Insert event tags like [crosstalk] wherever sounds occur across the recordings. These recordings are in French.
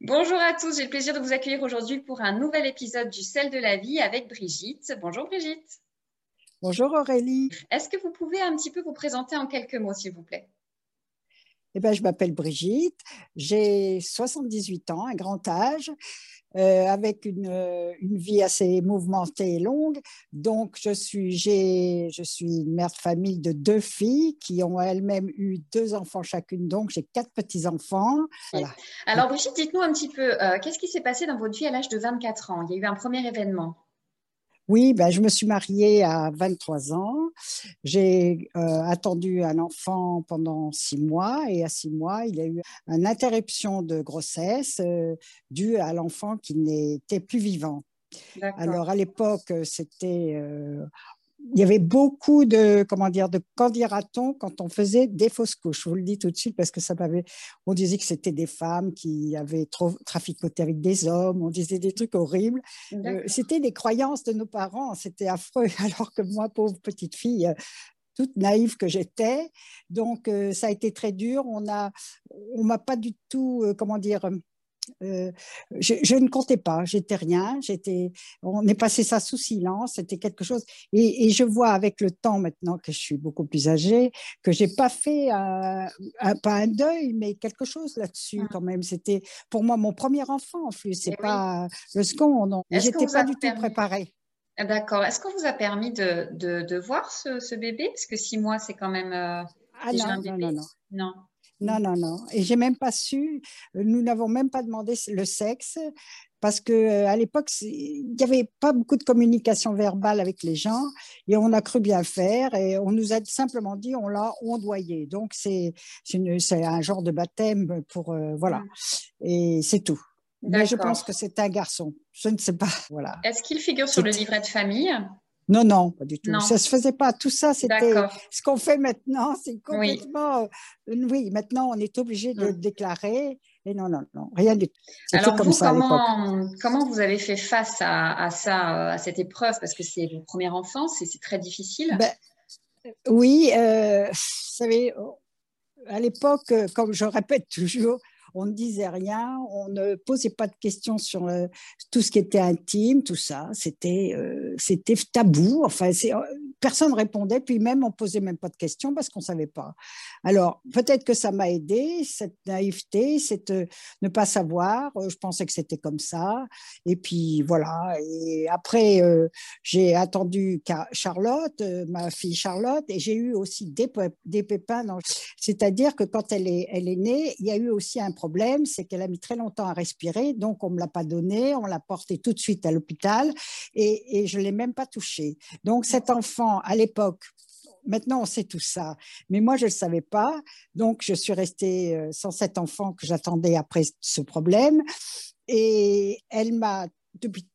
Bonjour à tous, j'ai le plaisir de vous accueillir aujourd'hui pour un nouvel épisode du Sel de la vie avec Brigitte. Bonjour Brigitte. Bonjour Aurélie. Est-ce que vous pouvez un petit peu vous présenter en quelques mots, s'il vous plaît? Eh ben, je m'appelle Brigitte, j'ai 78 ans, un grand âge. Euh, avec une, euh, une, vie assez mouvementée et longue. Donc, je suis, je suis une mère de famille de deux filles qui ont elles-mêmes eu deux enfants chacune. Donc, j'ai quatre petits-enfants. Alors, Brigitte, dites-nous un petit peu, euh, qu'est-ce qui s'est passé dans votre vie à l'âge de 24 ans? Il y a eu un premier événement. Oui, ben, je me suis mariée à 23 ans. J'ai euh, attendu un enfant pendant six mois et à six mois, il y a eu une interruption de grossesse euh, due à l'enfant qui n'était plus vivant. Alors à l'époque, c'était euh, il y avait beaucoup de, comment dire, de candidatons quand on faisait des fausses couches. Je vous le dis tout de suite parce que ça m'avait, on disait que c'était des femmes qui avaient trop traficoté avec des hommes, on disait des trucs horribles. Euh, c'était des croyances de nos parents, c'était affreux. [laughs] Alors que moi, pauvre petite fille, euh, toute naïve que j'étais, donc euh, ça a été très dur. On a, on m'a pas du tout, comment dire, euh, je, ne comptais pas, j'étais rien, j'étais, on est passé ça sous silence, c'était quelque chose. Et, je vois avec le temps maintenant que je suis beaucoup plus âgée, que j'ai pas fait un, pas un deuil, mais quelque chose là-dessus mmh. quand même. C'était pour moi mon premier enfant en plus, c'est eh pas le second, non. J'étais pas du tout préparée. Ah, d'accord. Est-ce qu'on vous a permis de, de, voir ce, bébé? Parce que six mois, c'est quand même euh, ah, déjà non, un bébé. Non, non, non. Non, non, non. Et j'ai même pas su, nous n'avons même pas demandé le sexe parce que euh, à l'époque, il n'y avait pas beaucoup de communication verbale avec les gens et on a cru bien faire et on nous a simplement dit on l'a ondoyé. Donc c'est un genre de baptême pour euh, voilà mm. et c'est tout. Mais je pense que c'est un garçon. Je ne sais pas. Voilà. Est-ce qu'il figure sur le livret de famille? Non, non, pas du tout. Ça ne se faisait pas. Tout ça, c'était ce qu'on fait maintenant. C'est complètement. Euh, oui. maintenant, on est obligé de le déclarer. Et non, non, non, rien du tout. Alors, comme ça comment, comment vous avez fait face à, ça, à cette épreuve? Parce que c'est votre première enfance et c'est très difficile. Ben, oui, euh, vous savez, à l'époque, comme je répète toujours, on ne disait rien, on ne posait pas de questions sur euh, tout ce qui était intime, tout ça. C'était euh, tabou. Enfin, euh, personne répondait, puis même on posait même pas de questions parce qu'on savait pas. Alors peut-être que ça m'a aidé cette naïveté, cette ne pas savoir. Je pensais que c'était comme ça. Et puis voilà. Et après, j'ai attendu Charlotte, ma fille Charlotte, et j'ai eu aussi des, des pépins. C'est-à-dire que quand elle est, elle est née, il y a eu aussi un problème, c'est qu'elle a mis très longtemps à respirer, donc on ne me l'a pas donnée, on l'a portée tout de suite à l'hôpital et, et je ne l'ai même pas touchée. Donc cet enfant, à l'époque, maintenant on sait tout ça, mais moi je ne le savais pas, donc je suis restée euh, sans cet enfant que j'attendais après ce problème. Et elle m'a, depuis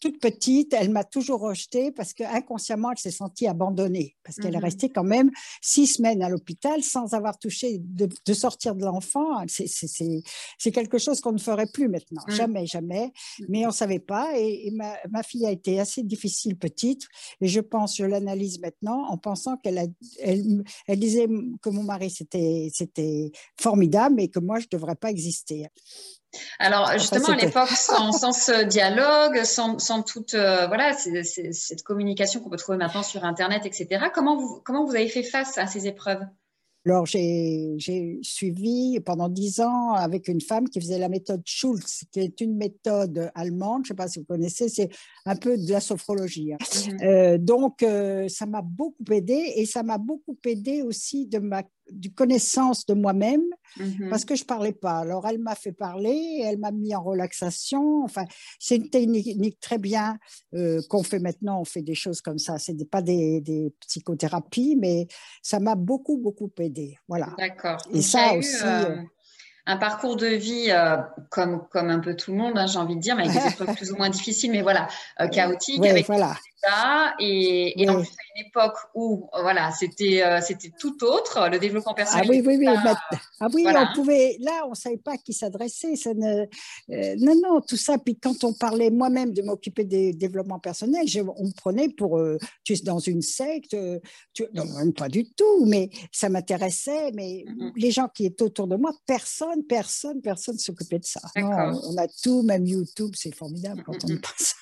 toute petite, elle m'a toujours rejetée parce qu'inconsciemment, elle s'est sentie abandonnée. Parce qu'elle est mhm. restée quand même six semaines à l'hôpital sans avoir touché de, sortir de l'enfant. C'est quelque chose qu'on ne ferait plus maintenant. Jamais, jamais. Mhm. Mais on ne savait pas. Et, ma, fille a été assez difficile petite. Et je pense, je l'analyse maintenant en pensant qu'elle elle, elle disait que mon mari, c'était formidable et que moi, je ne devrais pas exister. Alors justement, à l'époque, [laughs] sans, ce dialogue, sans, sans toute euh, voilà, cette communication qu'on peut trouver maintenant sur Internet, etc., comment vous, comment vous avez fait face à ces épreuves? Alors, j'ai suivi pendant dix ans avec une femme qui faisait la méthode Schulz, qui est une méthode allemande, je ne sais pas si vous connaissez, c'est un peu de la sophrologie. Hein. Mm-hmm. Euh, donc, euh, ça m'a beaucoup aidé et ça m'a beaucoup aidé aussi de ma du connaissance de moi-même mm-hmm. parce que je parlais pas. Alors elle m'a fait parler, elle m'a mis en relaxation. Enfin, c'est une technique très bien euh, qu'on fait maintenant. On fait des choses comme ça. C'est pas des, des, psychothérapies, mais ça m'a beaucoup beaucoup aidé. Voilà. D'accord. Et ça aussi. Euh, euh, un parcours de vie comme, comme un peu tout le monde, hein, j'ai envie de dire, mais avec des [laughs] épreuves plus ou moins difficiles, mais voilà, chaotique, avec voilà. ça. Et, et en plus, une époque où voilà, c'était euh, c'était tout autre, le développement personnel. Ah oui, oui, oui. ah oui, on pouvait, là, on ne savait pas à qui s'adresser. Ça ne, euh, non, non, tout ça. Puis quand on parlait moi-même de m'occuper des développements personnels, on me prenait pour, tu es dans une secte, tu, non, même pas du tout, mais ça m'intéressait. Mais les gens qui étaient autour de moi, personne, personne, personne s'occupait de ça. on a tout, même YouTube, c'est formidable quand on y [laughs] passe.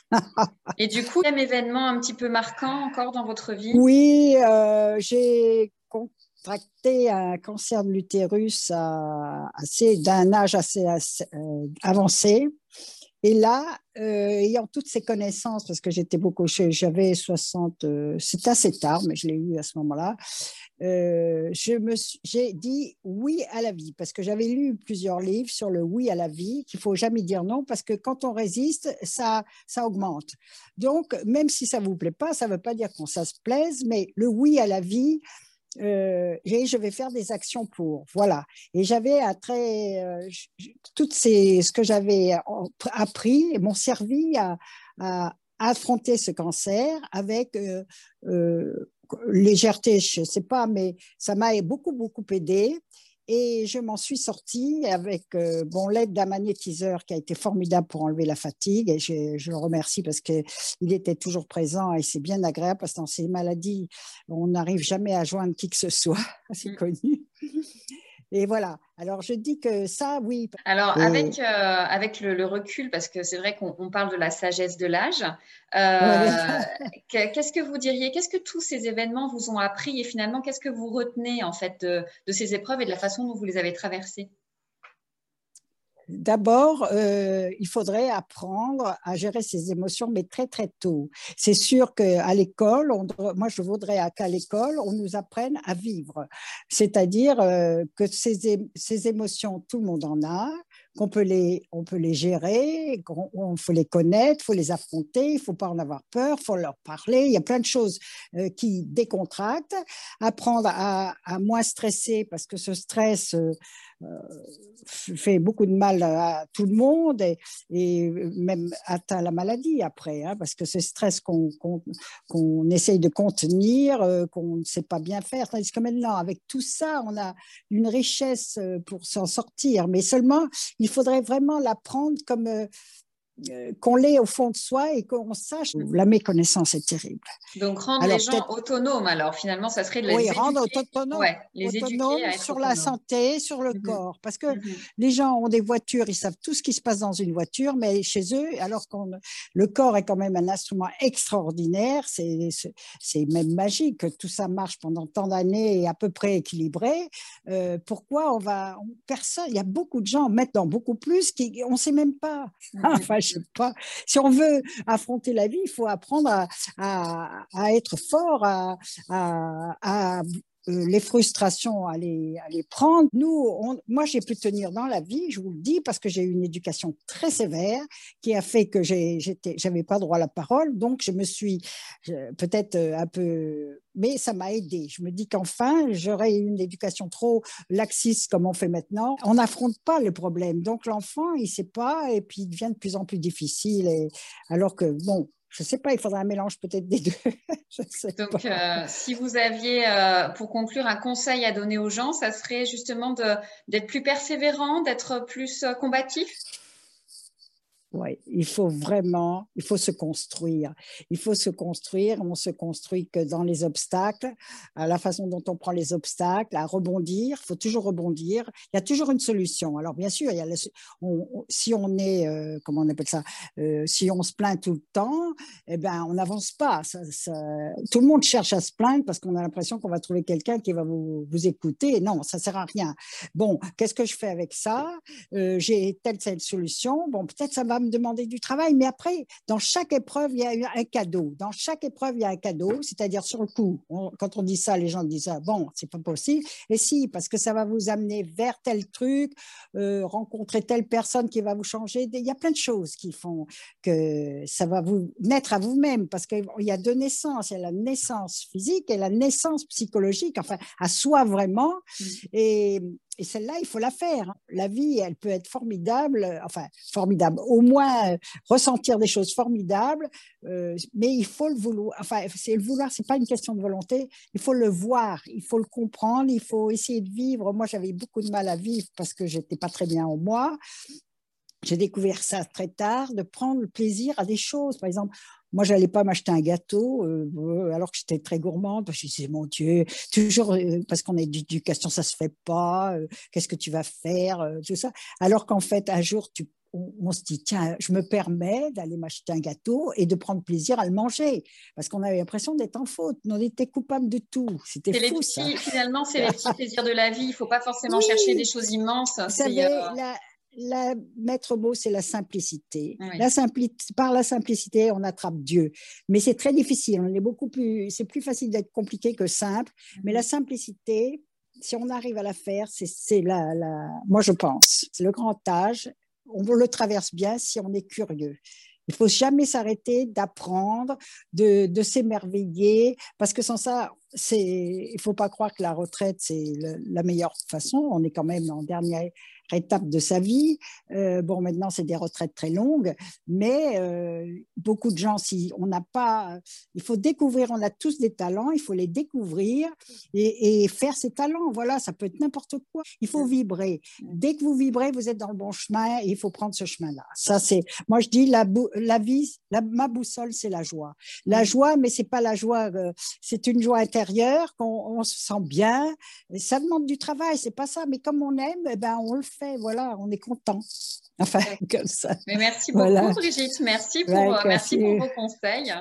Et du coup, un événement un petit peu marquant encore dans votre vie? Oui, euh, j'ai contracté un cancer de l'utérus d'un âge assez, euh, avancé. Et là, euh, ayant toutes ces connaissances, parce que j'étais beaucoup, j'avais 60, c'est assez tard, mais je l'ai eu à ce moment-là, euh, j'ai dit oui à la vie parce que j'avais lu plusieurs livres sur le oui à la vie, qu'il faut jamais dire non parce que quand on résiste, ça, ça augmente. Donc, même si ça vous plaît pas, ça veut pas dire qu'on ça se plaise, mais le oui à la vie, euh, et je vais faire des actions pour. Voilà. Et j'avais très, euh, toutes ces, ce que j'avais appris m'ont servi à, à, affronter ce cancer avec euh, euh légèreté, je ne sais pas, mais ça m'a beaucoup, beaucoup aidé. Et je m'en suis sortie avec euh, bon, l'aide d'un magnétiseur qui a été formidable pour enlever la fatigue. Et je, je le remercie parce qu'il était toujours présent et c'est bien agréable parce que dans ces maladies, on n'arrive jamais à joindre qui que ce soit. [laughs] C'est mm. connu. Et voilà. Alors, je dis que ça, oui. Alors, avec, euh, avec le, recul, parce que c'est vrai qu'on parle de la sagesse de l'âge, euh, [laughs] qu'est-ce que vous diriez? Qu'est-ce que tous ces événements vous ont appris? Et finalement, qu'est-ce que vous retenez en fait de, de ces épreuves et de la façon dont vous les avez traversées? D'abord, euh, il faudrait apprendre à gérer ses émotions, mais très très tôt. C'est sûr qu'à l'école, moi je voudrais qu'à l'école, on nous apprenne à vivre, c'est-à-dire euh, que ces, ces émotions, tout le monde en a, qu'on peut les, on peut les gérer, qu'on faut les connaître, faut les affronter, il faut pas en avoir peur, faut leur parler. Il y a plein de choses euh, qui décontractent. Apprendre à, à, moins stresser parce que ce stress fait beaucoup de mal à tout le monde et, et même atteint la maladie après, hein, parce que ce stress qu'on qu'on essaye de contenir, euh, qu'on ne sait pas bien faire, tandis que maintenant, avec tout ça, on a une richesse euh, pour s'en sortir, mais seulement, il faudrait vraiment l'apprendre comme euh, qu'on l'ait au fond de soi et qu'on sache. La méconnaissance est terrible. Donc rendre les gens autonomes, alors finalement, ça serait de les oui, rendre autonomes, les autonomes sur la santé, sur le mhm. corps. Parce que mhm. les gens ont des voitures, ils savent tout ce qui se passe dans une voiture, mais chez eux, alors que le corps est quand même un instrument extraordinaire, c'est même magique que tout ça marche pendant tant d'années et à peu près équilibré. Euh, pourquoi on va. personne, il y a beaucoup de gens, maintenant beaucoup plus, qui, on ne sait même pas. Mhm. [laughs] Enfin, pas. Si on veut affronter la vie, il faut apprendre à, être fort, à, les frustrations à les, à les prendre. Nous, moi, j'ai pu tenir dans la vie, je vous le dis, parce que j'ai eu une éducation très sévère qui a fait que j'avais pas droit à la parole. Donc, je me suis peut-être euh, un peu mais ça m'a aidé. Je me dis qu'enfin, j'aurais une éducation trop laxiste comme on fait maintenant. On n'affronte pas le problème. Donc l'enfant, il sait pas et puis il devient de plus en plus difficile. Et, alors que, bon, je ne sais pas, il faudrait un mélange peut-être des deux. [laughs] Donc, euh, si vous aviez, euh, pour conclure, un conseil à donner aux gens, ça serait justement d'être plus persévérant, d'être plus euh, combatif? Il faut vraiment, il faut se construire. Il faut se construire. On se construit que dans les obstacles, à la façon dont on prend les obstacles, à rebondir. Il faut toujours rebondir. Il y a toujours une solution. Alors bien sûr, si on est, euh, comment on appelle ça, euh, si on se plaint tout le temps, eh ben on n'avance pas. tout le monde cherche à se plaindre parce qu'on a l'impression qu'on va trouver quelqu'un qui va vous, vous, écouter. Non, ça sert à rien. Bon, qu'est-ce que je fais avec ça? Euh, J'ai telle telle solution. Bon, peut-être ça va me demander du travail, mais après, dans chaque épreuve, il y a un cadeau. Dans chaque épreuve, il y a un cadeau, c'est-à-dire sur le coup. quand on dit ça, les gens disent ah, bon, c'est pas possible. Et si, parce que ça va vous amener vers tel truc, euh, rencontrer telle personne qui va vous changer. Il y a plein de choses qui font que ça va vous naître à vous-même, parce qu'il y a deux naissances. Il y a la naissance physique et la naissance psychologique, enfin, à soi vraiment. Mm. Et et celle-là, il faut la faire. La vie, elle peut être formidable, enfin formidable, au moins euh, ressentir des choses formidables, euh, mais il faut le vouloir. Enfin, c'est le vouloir, c'est pas une question de volonté. Il faut le voir, il faut le comprendre, il faut essayer de vivre. Moi, j'avais beaucoup de mal à vivre parce que j'étais pas très bien en moi. J'ai découvert ça très tard, de prendre le plaisir à des choses. Par exemple, moi, je n'allais pas m'acheter un gâteau euh, alors que j'étais très gourmande. Je me disais, mon Dieu, toujours euh, parce qu'on est d'éducation, ça se fait pas. Euh, qu'est-ce que tu vas faire Tout ça. Alors qu'en fait, un jour, tu, on, se dit, tiens, je me permets d'aller m'acheter un gâteau et de prendre plaisir à le manger. Parce qu'on avait l'impression d'être en faute. On était coupable de tout. C'était fou, ça. Finalement, c'est les petits [laughs] plaisirs de la vie. Il ne faut pas forcément chercher des choses immenses. Vous savez, la, la maître mot, c'est la simplicité. La par la simplicité, on attrape Dieu. Mais c'est très difficile. On est beaucoup plus, c'est plus facile d'être compliqué que simple. Mais la mhm. simplicité, si on arrive à la faire, c'est la, la, moi je pense, c'est le grand âge. On le traverse bien si on est curieux. Il faut jamais s'arrêter d'apprendre, de, de s'émerveiller, parce que sans ça, c'est, il faut pas croire que la retraite c'est la meilleure façon. On est quand même en dernière étape de sa vie. Euh, bon, maintenant, c'est des retraites très longues, mais euh, beaucoup de gens, si on n'a pas, il faut découvrir, on a tous des talents, il faut les découvrir et, faire ces talents. Voilà, ça peut être n'importe quoi. Il faut vibrer. Dès que vous vibrez, vous êtes dans le bon chemin et il faut prendre ce chemin-là. Ça, c'est, moi, je dis, la, la vie, la, ma boussole, c'est la joie. La joie, mais c'est pas la joie, euh, c'est une joie intérieure qu'on se sent bien. Ça demande du travail, c'est pas ça, mais comme on aime, eh ben, on le fait, voilà, on est content. Enfin, [laughs] comme ça. Mais merci beaucoup, Brigitte. Merci pour, merci pour vos conseils.